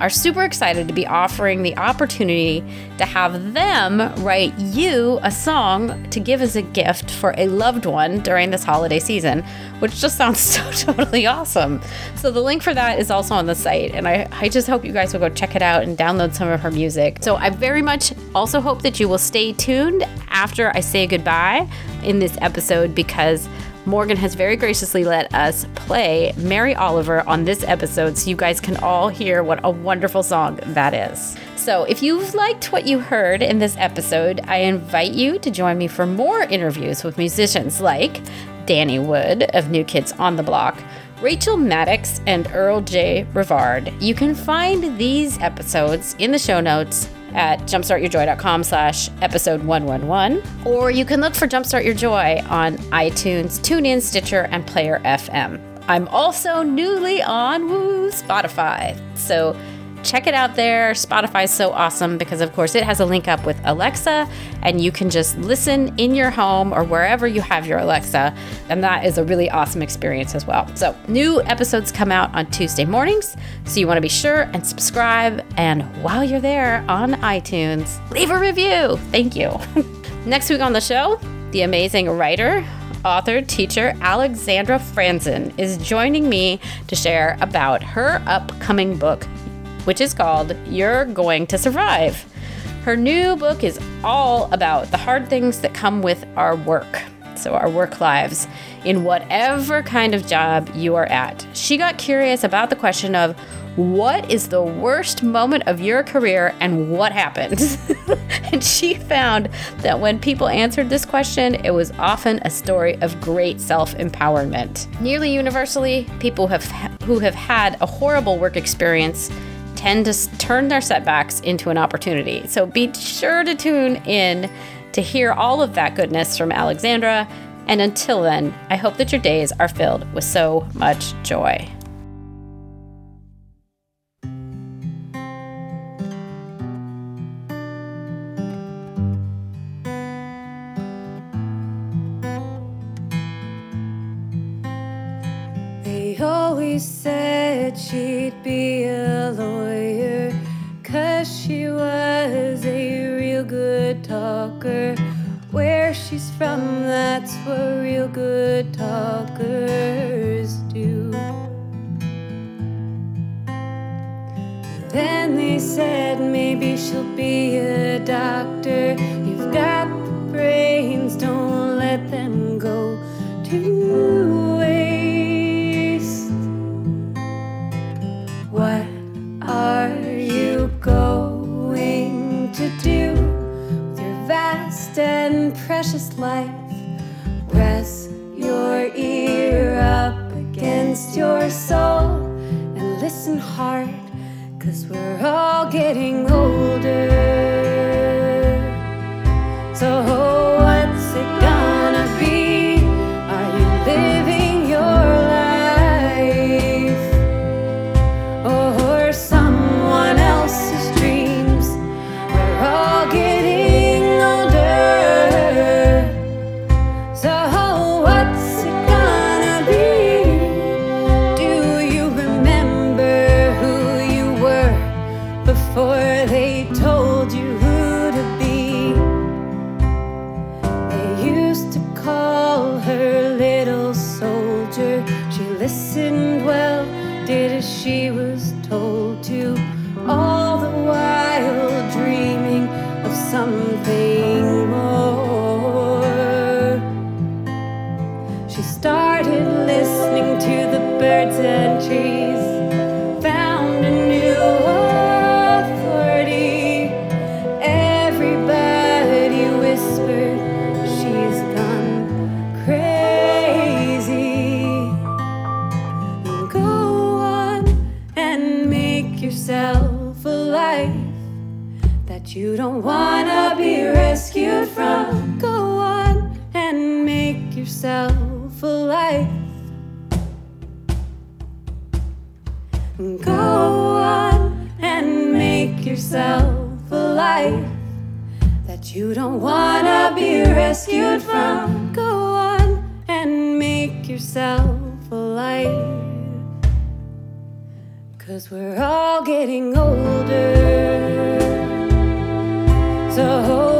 are super excited to be offering the opportunity to have them write you a song to give as a gift for a loved one during this holiday season, which just sounds so totally awesome. So the link for that is also on the site, and I, I just hope you guys will go check it out and download some of her music. So I very much also hope that you will stay tuned after I say goodbye in this episode because Morgan has very graciously let us play Mary Oliver on this episode so you guys can all hear what a wonderful song that is. So, if you've liked what you heard in this episode, I invite you to join me for more interviews with musicians like Danny Wood of New Kids on the Block, Rachel Maddox, and Earl J. Rivard. You can find these episodes in the show notes at jumpstartyourjoy.com slash episode 111. Or you can look for Jumpstart Your Joy on iTunes, TuneIn, Stitcher, and Player FM. I'm also newly on Woo Spotify. So check it out there. Spotify is so awesome because, of course, it has a link up with Alexa, and you can just listen in your home or wherever you have your Alexa. And that is a really awesome experience as well. So, new episodes come out on Tuesday mornings. So, you want to be sure and subscribe. And while you're there on iTunes, leave a review. Thank you. Next week on the show, the amazing writer, author, teacher Alexandra Franzen is joining me to share about her upcoming book, which is called You're Going to Survive. Her new book is all about the hard things that come with our work, so our work lives, in whatever kind of job you are at. She got curious about the question of what is the worst moment of your career and what happened? and she found that when people answered this question, it was often a story of great self empowerment. Nearly universally, people have, who have had a horrible work experience tend to turn their setbacks into an opportunity. So be sure to tune in to hear all of that goodness from Alexandra. And until then, I hope that your days are filled with so much joy. Said she'd be a lawyer, cause she was a real good talker. Where she's from, that's what real good talkers do. Then they said maybe she'll be a doctor. You've got the brains, don't let them go to and precious life? Press your ear up against your soul and listen hard, cause we're all getting older. So, yourself a life that you don't wanna be rescued from. Go on and make yourself a life. Cause we're all getting older. So,